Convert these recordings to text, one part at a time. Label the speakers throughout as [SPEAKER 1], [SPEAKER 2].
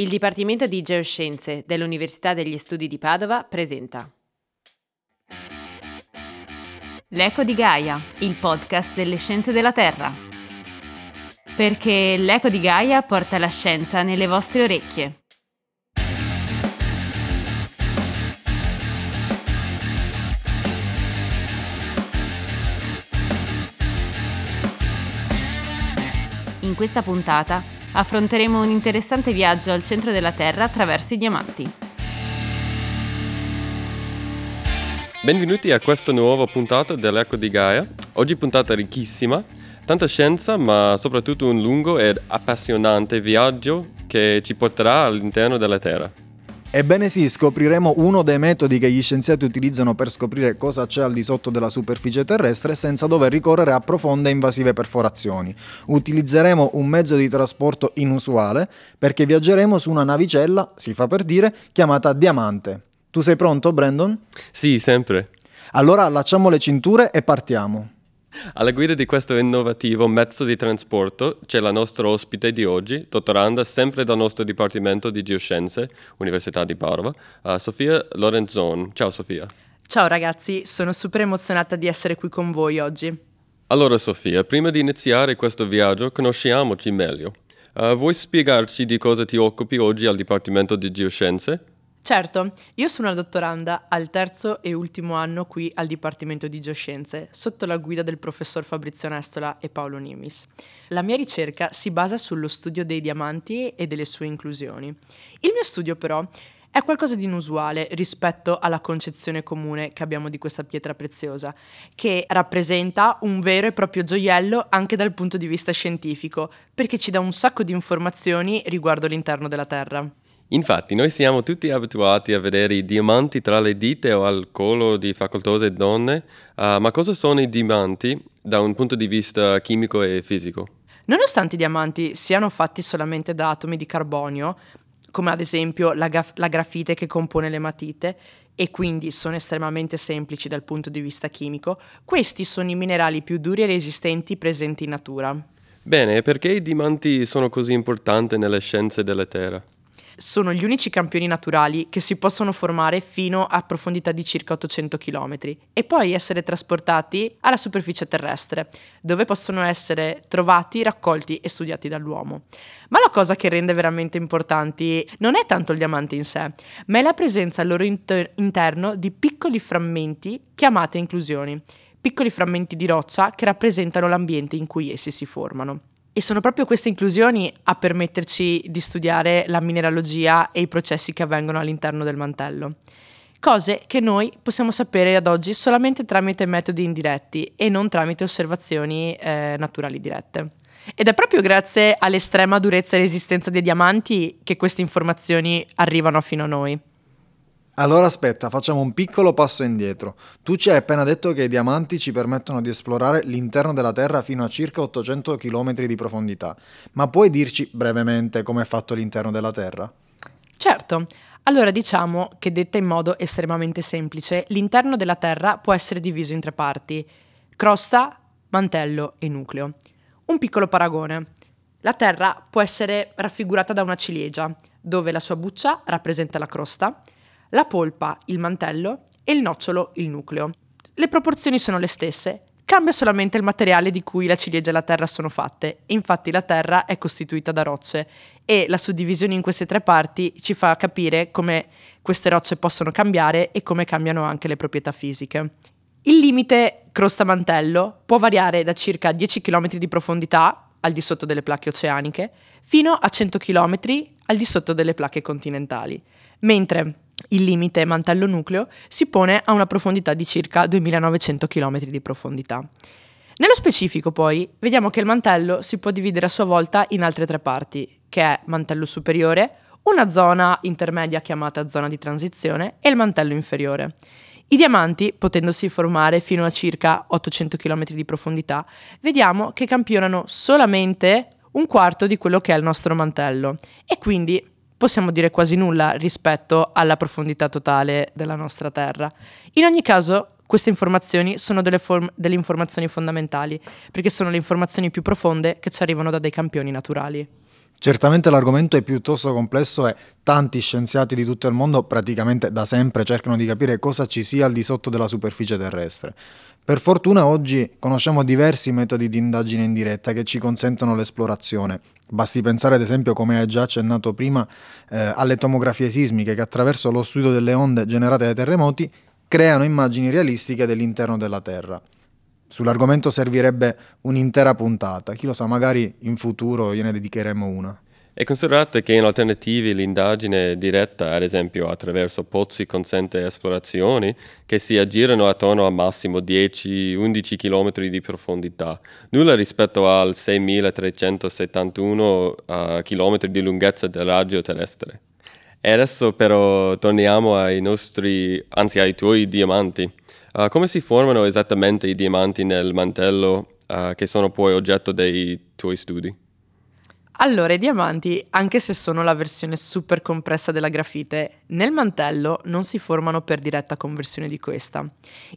[SPEAKER 1] Il Dipartimento di Geoscienze dell'Università degli Studi di Padova presenta
[SPEAKER 2] L'Eco di Gaia, il podcast delle scienze della Terra. Perché l'Eco di Gaia porta la scienza nelle vostre orecchie. In questa puntata affronteremo un interessante viaggio al centro della Terra attraverso i diamanti.
[SPEAKER 3] Benvenuti a questa nuova puntata dell'Eco di Gaia. Oggi puntata ricchissima, tanta scienza ma soprattutto un lungo ed appassionante viaggio che ci porterà all'interno della Terra.
[SPEAKER 4] Ebbene sì, scopriremo uno dei metodi che gli scienziati utilizzano per scoprire cosa c'è al di sotto della superficie terrestre senza dover ricorrere a profonde e invasive perforazioni. Utilizzeremo un mezzo di trasporto inusuale perché viaggeremo su una navicella, si fa per dire, chiamata Diamante. Tu sei pronto, Brandon?
[SPEAKER 3] Sì, sempre.
[SPEAKER 4] Allora allacciamo le cinture e partiamo.
[SPEAKER 3] Alla guida di questo innovativo mezzo di trasporto c'è la nostra ospite di oggi, dottoranda sempre dal nostro Dipartimento di Geoscienze, Università di Padova, uh, Sofia Lorenzon. Ciao Sofia.
[SPEAKER 5] Ciao ragazzi, sono super emozionata di essere qui con voi oggi.
[SPEAKER 3] Allora Sofia, prima di iniziare questo viaggio conosciamoci meglio. Uh, vuoi spiegarci di cosa ti occupi oggi al Dipartimento di Geoscienze?
[SPEAKER 5] Certo, io sono una dottoranda al terzo e ultimo anno qui al Dipartimento di Geoscienze, sotto la guida del professor Fabrizio Nestola e Paolo Nimis. La mia ricerca si basa sullo studio dei diamanti e delle sue inclusioni. Il mio studio però è qualcosa di inusuale rispetto alla concezione comune che abbiamo di questa pietra preziosa, che rappresenta un vero e proprio gioiello anche dal punto di vista scientifico, perché ci dà un sacco di informazioni riguardo l'interno della Terra.
[SPEAKER 3] Infatti, noi siamo tutti abituati a vedere i diamanti tra le dita o al collo di facoltose donne, uh, ma cosa sono i diamanti da un punto di vista chimico e fisico?
[SPEAKER 5] Nonostante i diamanti siano fatti solamente da atomi di carbonio, come ad esempio la, gaf- la grafite che compone le matite, e quindi sono estremamente semplici dal punto di vista chimico, questi sono i minerali più duri e resistenti presenti in natura.
[SPEAKER 3] Bene, perché i diamanti sono così importanti nelle scienze della Terra?
[SPEAKER 5] Sono gli unici campioni naturali che si possono formare fino a profondità di circa 800 km e poi essere trasportati alla superficie terrestre, dove possono essere trovati, raccolti e studiati dall'uomo. Ma la cosa che rende veramente importanti non è tanto il diamante in sé, ma è la presenza al loro inter- interno di piccoli frammenti chiamate inclusioni, piccoli frammenti di roccia che rappresentano l'ambiente in cui essi si formano. E sono proprio queste inclusioni a permetterci di studiare la mineralogia e i processi che avvengono all'interno del mantello. Cose che noi possiamo sapere ad oggi solamente tramite metodi indiretti e non tramite osservazioni eh, naturali dirette. Ed è proprio grazie all'estrema durezza e resistenza dei diamanti che queste informazioni arrivano fino a noi.
[SPEAKER 4] Allora aspetta, facciamo un piccolo passo indietro. Tu ci hai appena detto che i diamanti ci permettono di esplorare l'interno della Terra fino a circa 800 km di profondità, ma puoi dirci brevemente come è fatto l'interno della Terra?
[SPEAKER 5] Certo. Allora diciamo che detta in modo estremamente semplice, l'interno della Terra può essere diviso in tre parti, crosta, mantello e nucleo. Un piccolo paragone. La Terra può essere raffigurata da una ciliegia, dove la sua buccia rappresenta la crosta, la polpa il mantello e il nocciolo il nucleo. Le proporzioni sono le stesse, cambia solamente il materiale di cui la ciliegia e la terra sono fatte, infatti la terra è costituita da rocce e la suddivisione in queste tre parti ci fa capire come queste rocce possono cambiare e come cambiano anche le proprietà fisiche. Il limite crosta-mantello può variare da circa 10 km di profondità al di sotto delle placche oceaniche fino a 100 km al di sotto delle placche continentali, mentre il limite mantello nucleo si pone a una profondità di circa 2900 km di profondità. Nello specifico poi vediamo che il mantello si può dividere a sua volta in altre tre parti, che è mantello superiore, una zona intermedia chiamata zona di transizione e il mantello inferiore. I diamanti, potendosi formare fino a circa 800 km di profondità, vediamo che campionano solamente un quarto di quello che è il nostro mantello e quindi possiamo dire quasi nulla rispetto alla profondità totale della nostra Terra. In ogni caso, queste informazioni sono delle, form- delle, informazioni fondamentali, perché sono le informazioni più profonde che ci arrivano da dei campioni naturali.
[SPEAKER 4] Certamente l'argomento è piuttosto complesso e tanti scienziati di tutto il mondo praticamente da sempre cercano di capire cosa ci sia al di sotto della superficie terrestre. Per fortuna oggi conosciamo diversi metodi di indagine in diretta che ci consentono l'esplorazione. Basti pensare ad esempio, come hai già accennato prima, eh, alle tomografie sismiche che attraverso lo studio delle onde generate dai terremoti creano immagini realistiche dell'interno della Terra. Sull'argomento servirebbe un'intera puntata, chi lo sa, magari in futuro gliene dedicheremo una.
[SPEAKER 3] E considerate che in alternativi l'indagine diretta, ad esempio attraverso pozzi consente esplorazioni che si aggirano attorno a massimo 10-11 km di profondità, nulla rispetto al 6.371 uh, km di lunghezza del raggio terrestre. E adesso però torniamo ai nostri, anzi ai tuoi diamanti. Uh, come si formano esattamente i diamanti nel mantello uh, che sono poi oggetto dei tuoi studi?
[SPEAKER 5] Allora, i diamanti, anche se sono la versione super compressa della grafite, nel mantello non si formano per diretta conversione di questa.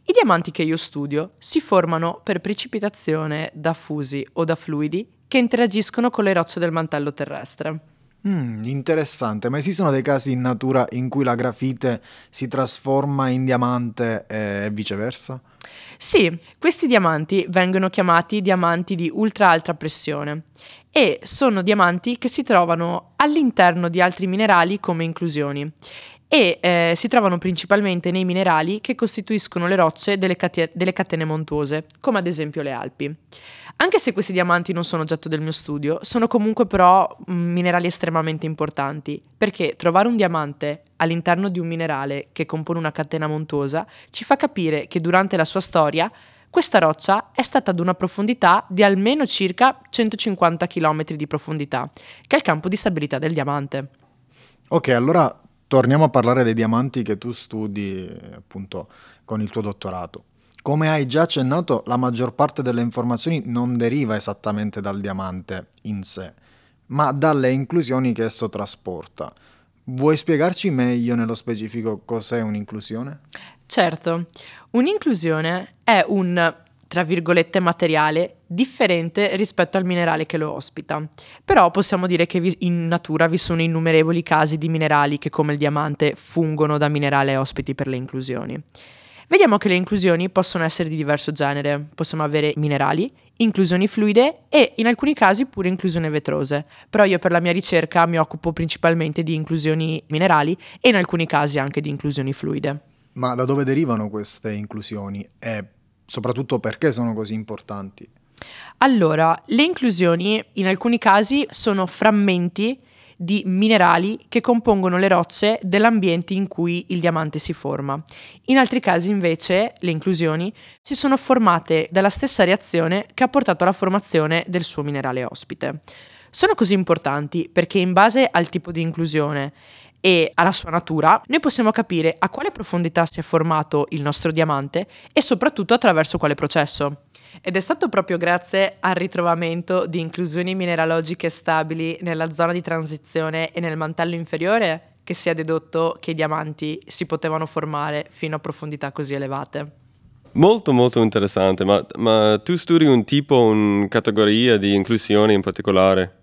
[SPEAKER 5] I diamanti che io studio si formano per precipitazione da fusi o da fluidi che interagiscono con le rocce del mantello terrestre.
[SPEAKER 4] Mm, interessante, ma esistono dei casi in natura in cui la grafite si trasforma in diamante e viceversa?
[SPEAKER 5] Sì, questi diamanti vengono chiamati diamanti di ultra alta pressione e sono diamanti che si trovano all'interno di altri minerali come inclusioni e eh, si trovano principalmente nei minerali che costituiscono le rocce delle, cate- delle catene montuose, come ad esempio le Alpi. Anche se questi diamanti non sono oggetto del mio studio, sono comunque però mm, minerali estremamente importanti, perché trovare un diamante all'interno di un minerale che compone una catena montuosa ci fa capire che durante la sua storia questa roccia è stata ad una profondità di almeno circa 150 km di profondità, che è il campo di stabilità del diamante.
[SPEAKER 4] Ok, allora torniamo a parlare dei diamanti che tu studi appunto con il tuo dottorato. Come hai già accennato, la maggior parte delle informazioni non deriva esattamente dal diamante in sé, ma dalle inclusioni che esso trasporta. Vuoi spiegarci meglio nello specifico cos'è un'inclusione?
[SPEAKER 5] Certo, un'inclusione è un, tra virgolette, materiale differente rispetto al minerale che lo ospita. Però possiamo dire che in natura vi sono innumerevoli casi di minerali che, come il diamante, fungono da minerale ospiti per le inclusioni. Vediamo che le inclusioni possono essere di diverso genere. Possiamo avere minerali, inclusioni fluide e in alcuni casi pure inclusioni vetrose. Però io per la mia ricerca mi occupo principalmente di inclusioni minerali e in alcuni casi anche di inclusioni fluide.
[SPEAKER 4] Ma da dove derivano queste inclusioni e soprattutto perché sono così importanti?
[SPEAKER 5] Allora, le inclusioni in alcuni casi sono frammenti di minerali che compongono le rocce dell'ambiente in cui il diamante si forma. In altri casi invece le inclusioni si sono formate dalla stessa reazione che ha portato alla formazione del suo minerale ospite. Sono così importanti perché in base al tipo di inclusione e alla sua natura, noi possiamo capire a quale profondità si è formato il nostro diamante e soprattutto attraverso quale processo. Ed è stato proprio grazie al ritrovamento di inclusioni mineralogiche stabili nella zona di transizione e nel mantello inferiore che si è dedotto che i diamanti si potevano formare fino a profondità così elevate.
[SPEAKER 3] Molto molto interessante, ma, ma tu studi un tipo, una categoria di inclusioni in particolare?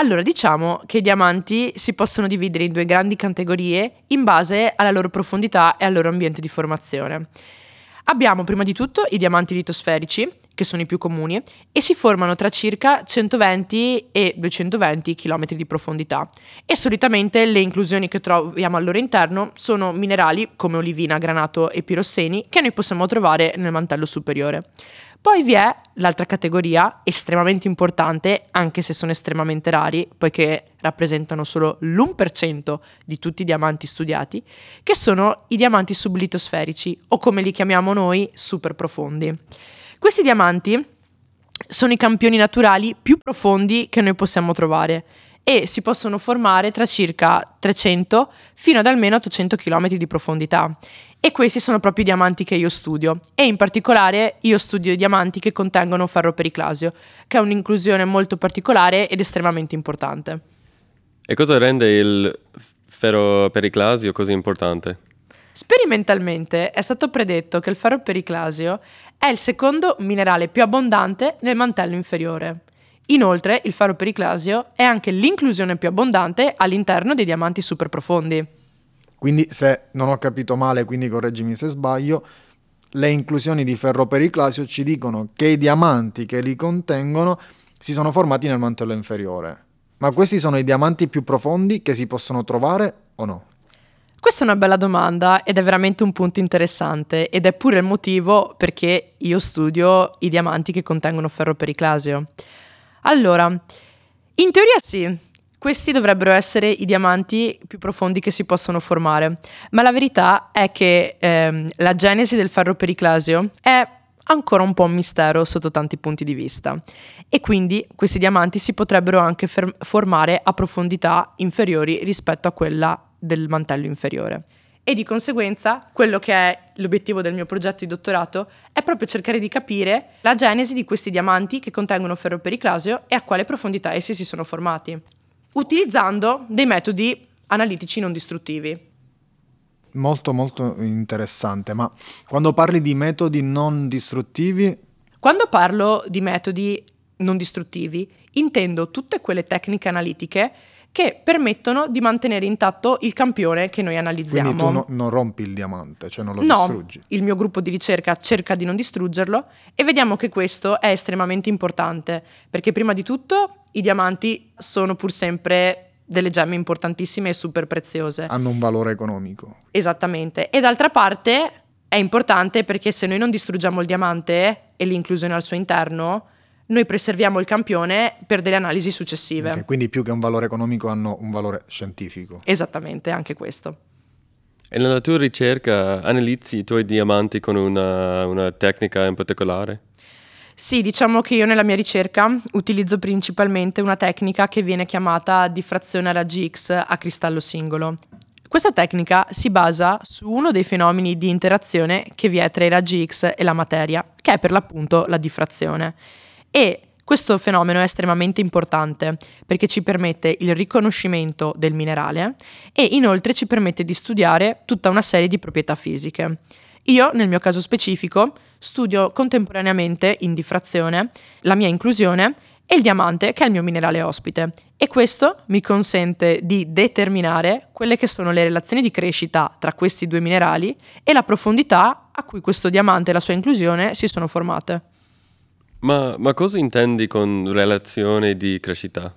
[SPEAKER 5] Allora, diciamo che i diamanti si possono dividere in due grandi categorie in base alla loro profondità e al loro ambiente di formazione. Abbiamo prima di tutto i diamanti litosferici, che sono i più comuni, e si formano tra circa 120 e 220 km di profondità. E solitamente le inclusioni che troviamo al loro interno sono minerali come olivina, granato e pirosseni che noi possiamo trovare nel mantello superiore. Poi vi è l'altra categoria, estremamente importante, anche se sono estremamente rari, poiché rappresentano solo l'1% di tutti i diamanti studiati, che sono i diamanti sublitosferici, o come li chiamiamo noi, super profondi. Questi diamanti sono i campioni naturali più profondi che noi possiamo trovare e si possono formare tra circa 300 fino ad almeno 800 km di profondità e questi sono proprio i diamanti che io studio e in particolare io studio i diamanti che contengono ferropericlasio, che è un'inclusione molto particolare ed estremamente importante.
[SPEAKER 3] E cosa rende il ferropericlasio così importante?
[SPEAKER 5] Sperimentalmente è stato predetto che il ferropericlasio è il secondo minerale più abbondante nel mantello inferiore. Inoltre, il ferropericlasio è anche l'inclusione più abbondante all'interno dei diamanti super profondi.
[SPEAKER 4] Quindi, se non ho capito male, quindi correggimi se sbaglio, le inclusioni di ferropericlasio ci dicono che i diamanti che li contengono si sono formati nel mantello inferiore. Ma questi sono i diamanti più profondi che si possono trovare o no?
[SPEAKER 5] Questa è una bella domanda ed è veramente un punto interessante ed è pure il motivo perché io studio i diamanti che contengono ferropericlasio. Allora, in teoria sì, questi dovrebbero essere i diamanti più profondi che si possono formare, ma la verità è che ehm, la genesi del ferropericlasio è ancora un po' un mistero sotto tanti punti di vista e quindi questi diamanti si potrebbero anche fer- formare a profondità inferiori rispetto a quella del mantello inferiore. E di conseguenza quello che è l'obiettivo del mio progetto di dottorato è proprio cercare di capire la genesi di questi diamanti che contengono ferropericlasio e a quale profondità essi si sono formati, utilizzando dei metodi analitici non distruttivi.
[SPEAKER 4] Molto molto interessante, ma quando parli di metodi non distruttivi...
[SPEAKER 5] Quando parlo di metodi non distruttivi, intendo tutte quelle tecniche analitiche che permettono di mantenere intatto il campione che noi analizziamo.
[SPEAKER 4] Quindi tu no, non rompi il diamante, cioè non lo
[SPEAKER 5] no,
[SPEAKER 4] distruggi.
[SPEAKER 5] il mio gruppo di ricerca cerca di non distruggerlo e vediamo che questo è estremamente importante perché prima di tutto i diamanti sono pur sempre delle gemme importantissime e super preziose.
[SPEAKER 4] Hanno un valore economico.
[SPEAKER 5] Esattamente. E d'altra parte è importante perché se noi non distruggiamo il diamante e l'inclusione al suo interno, noi preserviamo il campione per delle analisi successive.
[SPEAKER 4] Okay, quindi più che un valore economico hanno un valore scientifico.
[SPEAKER 5] Esattamente, anche questo.
[SPEAKER 3] E nella tua ricerca analizzi i tuoi diamanti con una, una tecnica in particolare?
[SPEAKER 5] Sì, diciamo che io nella mia ricerca utilizzo principalmente una tecnica che viene chiamata diffrazione a raggi X a cristallo singolo. Questa tecnica si basa su uno dei fenomeni di interazione che vi è tra i raggi X e la materia, che è per l'appunto la diffrazione. E questo fenomeno è estremamente importante perché ci permette il riconoscimento del minerale e inoltre ci permette di studiare tutta una serie di proprietà fisiche. Io, nel mio caso specifico, studio contemporaneamente in diffrazione la mia inclusione e il diamante che è il mio minerale ospite e questo mi consente di determinare quelle che sono le relazioni di crescita tra questi due minerali e la profondità a cui questo diamante e la sua inclusione si sono formate.
[SPEAKER 3] Ma, ma cosa intendi con relazione di crescita?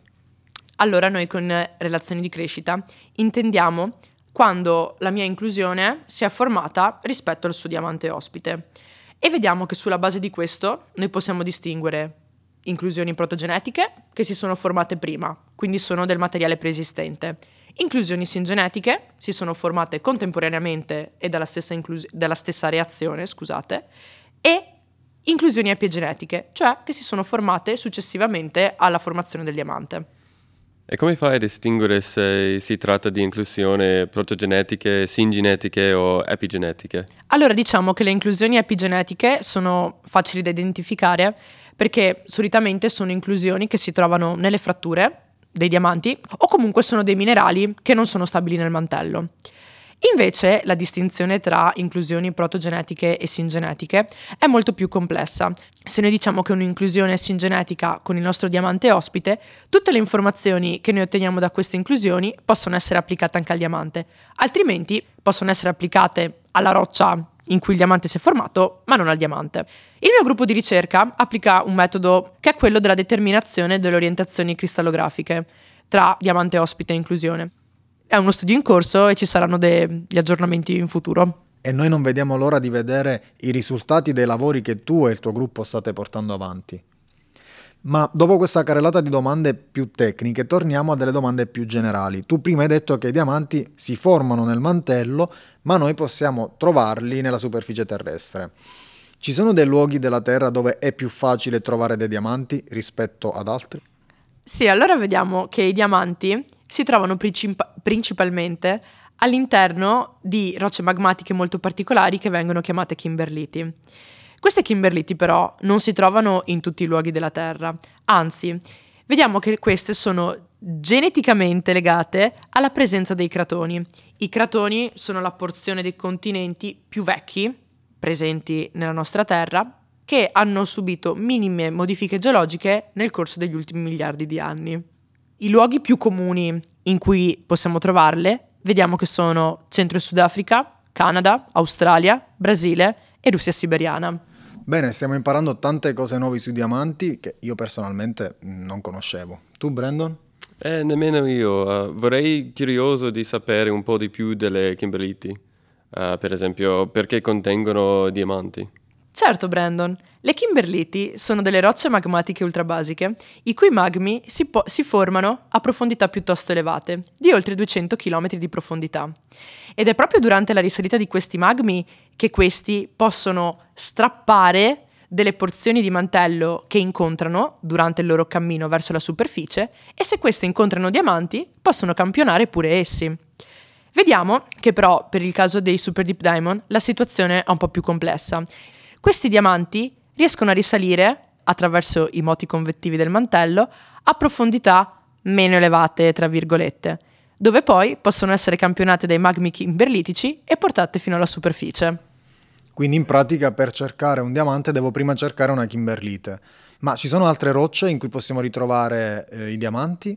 [SPEAKER 5] Allora noi con relazioni di crescita intendiamo quando la mia inclusione si è formata rispetto al suo diamante ospite. E vediamo che sulla base di questo noi possiamo distinguere inclusioni protogenetiche che si sono formate prima, quindi sono del materiale preesistente. Inclusioni singenetiche si sono formate contemporaneamente e dalla stessa, inclus- dalla stessa reazione, scusate, e inclusioni epigenetiche, cioè che si sono formate successivamente alla formazione del diamante.
[SPEAKER 3] E come fai a distinguere se si tratta di inclusioni protogenetiche, singenetiche o epigenetiche?
[SPEAKER 5] Allora diciamo che le inclusioni epigenetiche sono facili da identificare perché solitamente sono inclusioni che si trovano nelle fratture dei diamanti o comunque sono dei minerali che non sono stabili nel mantello. Invece la distinzione tra inclusioni protogenetiche e singenetiche è molto più complessa. Se noi diciamo che un'inclusione è singenetica con il nostro diamante ospite, tutte le informazioni che noi otteniamo da queste inclusioni possono essere applicate anche al diamante, altrimenti possono essere applicate alla roccia in cui il diamante si è formato, ma non al diamante. Il mio gruppo di ricerca applica un metodo che è quello della determinazione delle orientazioni cristallografiche tra diamante ospite e inclusione. È uno studio in corso e ci saranno degli aggiornamenti in futuro.
[SPEAKER 4] E noi non vediamo l'ora di vedere i risultati dei lavori che tu e il tuo gruppo state portando avanti. Ma dopo questa carrellata di domande più tecniche, torniamo a delle domande più generali. Tu prima hai detto che i diamanti si formano nel mantello, ma noi possiamo trovarli nella superficie terrestre. Ci sono dei luoghi della Terra dove è più facile trovare dei diamanti rispetto ad altri?
[SPEAKER 5] Sì, allora vediamo che i diamanti si trovano princip- principalmente all'interno di rocce magmatiche molto particolari che vengono chiamate kimberliti. Queste kimberliti però non si trovano in tutti i luoghi della Terra, anzi, vediamo che queste sono geneticamente legate alla presenza dei cratoni. I cratoni sono la porzione dei continenti più vecchi presenti nella nostra Terra che hanno subito minime modifiche geologiche nel corso degli ultimi miliardi di anni. I luoghi più comuni in cui possiamo trovarle vediamo che sono Centro e Sudafrica, Canada, Australia, Brasile e Russia siberiana.
[SPEAKER 4] Bene, stiamo imparando tante cose nuove sui diamanti che io personalmente non conoscevo. Tu, Brandon?
[SPEAKER 3] Eh, nemmeno io. Uh, vorrei curioso di sapere un po' di più delle kimberliti. Uh, per esempio, perché contengono diamanti.
[SPEAKER 5] Certo, Brandon. Le kimberliti sono delle rocce magmatiche ultrabasiche, i cui magmi si, po- si, formano a profondità piuttosto elevate, di oltre 200 km di profondità. Ed è proprio durante la risalita di questi magmi che questi possono strappare delle porzioni di mantello che incontrano durante il loro cammino verso la superficie e se queste incontrano diamanti possono campionare pure essi. Vediamo che però per il caso dei Super Deep Diamond la situazione è un po' più complessa. Questi diamanti riescono a risalire, attraverso i moti convettivi del mantello, a profondità meno elevate, tra virgolette, dove poi possono essere campionate dai magmi kimberlitici e portate fino alla superficie.
[SPEAKER 4] Quindi in pratica per cercare un diamante devo prima cercare una kimberlite. Ma ci sono altre rocce in cui possiamo ritrovare eh, i diamanti?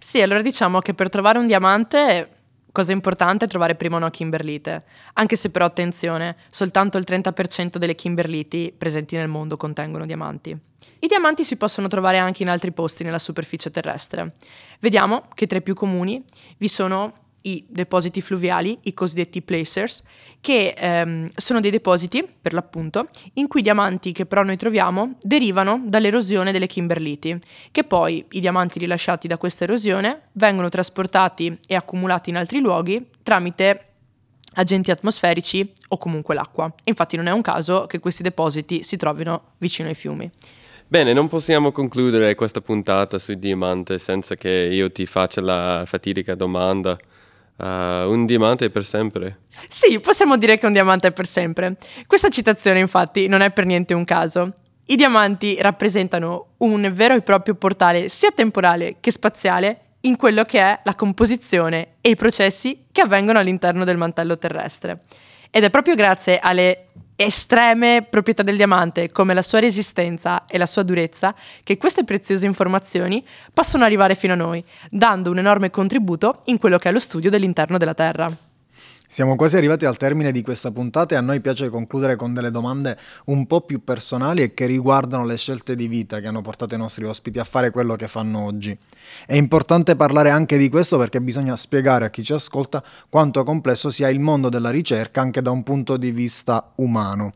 [SPEAKER 5] Sì, allora diciamo che per trovare un diamante Cosa importante è trovare prima una kimberlite, anche se però attenzione, soltanto il 30% delle kimberliti presenti nel mondo contengono diamanti. I diamanti si possono trovare anche in altri posti nella superficie terrestre. Vediamo che tra i più comuni vi sono i depositi fluviali, i cosiddetti placers, che ehm, sono dei depositi, per l'appunto, in cui i diamanti che però noi troviamo derivano dall'erosione delle kimberliti, che poi i diamanti rilasciati da questa erosione vengono trasportati e accumulati in altri luoghi tramite agenti atmosferici o comunque l'acqua. Infatti non è un caso che questi depositi si trovino vicino ai fiumi.
[SPEAKER 3] Bene, non possiamo concludere questa puntata sui diamanti senza che io ti faccia la fatidica domanda Uh, un diamante per sempre.
[SPEAKER 5] Sì, possiamo dire che un diamante è per sempre. Questa citazione infatti non è per niente un caso. I diamanti rappresentano un vero e proprio portale sia temporale che spaziale in quello che è la composizione e i processi che avvengono all'interno del mantello terrestre. Ed è proprio grazie alle estreme proprietà del diamante, come la sua resistenza e la sua durezza, che queste preziose informazioni possono arrivare fino a noi, dando un enorme contributo in quello che è lo studio dell'interno della Terra.
[SPEAKER 4] Siamo quasi arrivati al termine di questa puntata e a noi piace concludere con delle domande un po' più personali e che riguardano le scelte di vita che hanno portato i nostri ospiti a fare quello che fanno oggi. È importante parlare anche di questo perché bisogna spiegare a chi ci ascolta quanto complesso sia il mondo della ricerca anche da un punto di vista umano.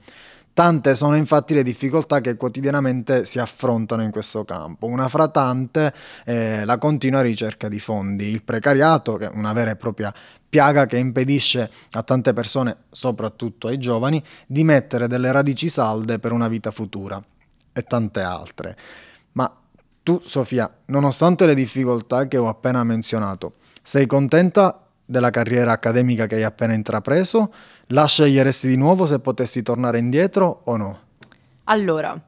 [SPEAKER 4] Tante sono infatti le difficoltà che quotidianamente si affrontano in questo campo. Una fra tante è la continua ricerca di fondi, il precariato, che è una vera e propria piaga che impedisce a tante persone, soprattutto ai giovani, di mettere delle radici salde per una vita futura e tante altre. Ma tu, Sofia, nonostante le difficoltà che ho appena menzionato, sei contenta della carriera accademica che hai appena intrapreso? La sceglieresti di nuovo se potessi tornare indietro o no?
[SPEAKER 5] Allora,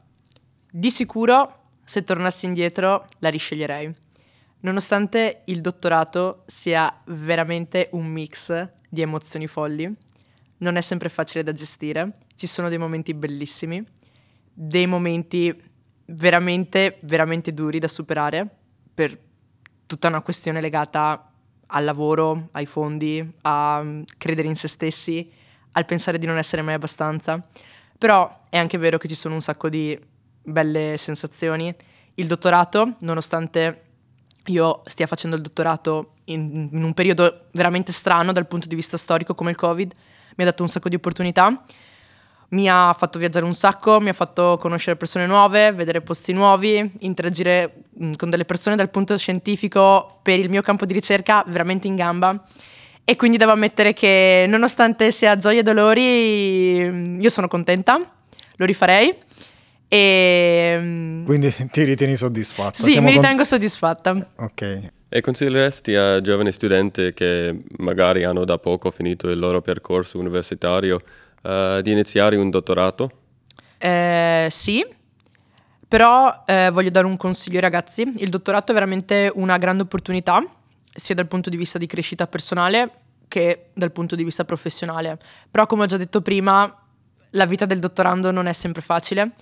[SPEAKER 5] di sicuro se tornassi indietro la risceglierei. Nonostante il dottorato sia veramente un mix di emozioni folli, non è sempre facile da gestire, ci sono dei momenti bellissimi, dei momenti veramente, veramente duri da superare per tutta una questione legata al lavoro, ai fondi, a mm, credere in se stessi, al pensare di non essere mai abbastanza. Però è anche vero che ci sono un sacco di belle sensazioni. Il dottorato, nonostante io stia facendo il dottorato in, in, un periodo veramente strano dal punto di vista storico come il Covid, mi ha dato un sacco di opportunità mi ha fatto viaggiare un sacco, mi ha fatto conoscere persone nuove, vedere posti nuovi, interagire mm, con delle persone dal punto scientifico per il mio campo di ricerca veramente in gamba. E quindi devo ammettere che nonostante sia gioia e dolori, mm, io sono contenta, lo rifarei. E...
[SPEAKER 4] Mm, quindi ti ritieni soddisfatta?
[SPEAKER 5] Sì, Siamo mi ritengo con... soddisfatta.
[SPEAKER 4] Ok.
[SPEAKER 3] E consiglieresti a giovani studenti che magari hanno da poco finito il loro percorso universitario uh, di iniziare un dottorato?
[SPEAKER 5] Eh, sì, però eh, voglio dare un consiglio ai ragazzi. Il dottorato è veramente una grande opportunità, sia dal punto di vista di crescita personale che dal punto di vista professionale. Però come ho già detto prima, la vita del dottorando non è sempre facile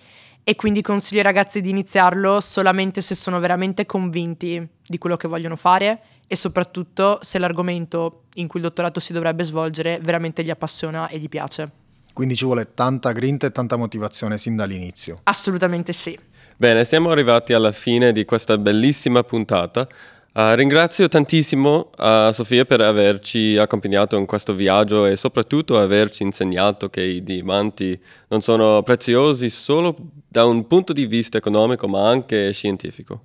[SPEAKER 5] e quindi consiglio ai ragazzi di iniziarlo solamente se sono veramente convinti di quello che vogliono fare e soprattutto se l'argomento in cui il dottorato si dovrebbe svolgere veramente gli appassiona e gli piace.
[SPEAKER 4] Quindi ci vuole tanta grinta e tanta motivazione sin dall'inizio.
[SPEAKER 5] Assolutamente sì.
[SPEAKER 3] Bene, siamo arrivati alla fine di questa bellissima puntata. Uh, ringrazio tantissimo uh, Sofia per averci accompagnato in questo viaggio e soprattutto averci insegnato che i diamanti non sono preziosi solo da un punto di vista economico ma anche scientifico.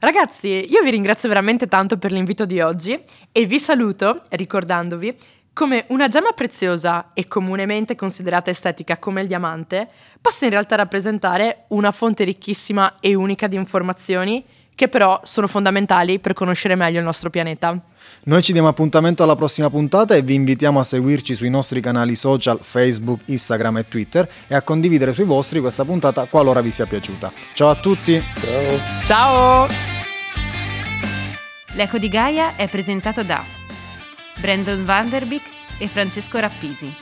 [SPEAKER 5] Ragazzi, io vi ringrazio veramente tanto per l'invito di oggi e vi saluto ricordandovi come una gemma preziosa e comunemente considerata estetica come il diamante possa in realtà rappresentare una fonte ricchissima e unica di informazioni che però sono fondamentali per conoscere meglio il nostro pianeta.
[SPEAKER 4] Noi ci diamo appuntamento alla prossima puntata e vi invitiamo a seguirci sui nostri canali social Facebook, Instagram e Twitter e a condividere sui vostri questa puntata qualora vi sia piaciuta. Ciao a tutti!
[SPEAKER 3] Ciao!
[SPEAKER 5] Ciao!
[SPEAKER 2] L'Eco di Gaia è presentato da Brandon Vanderbeek e Francesco Rappisi.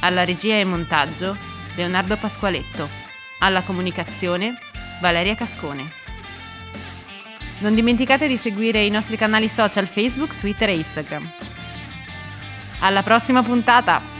[SPEAKER 2] Alla regia e montaggio Leonardo Pasqualetto. Alla comunicazione Valeria Cascone. Non dimenticate di seguire i nostri canali social Facebook, Twitter e Instagram. Alla prossima puntata!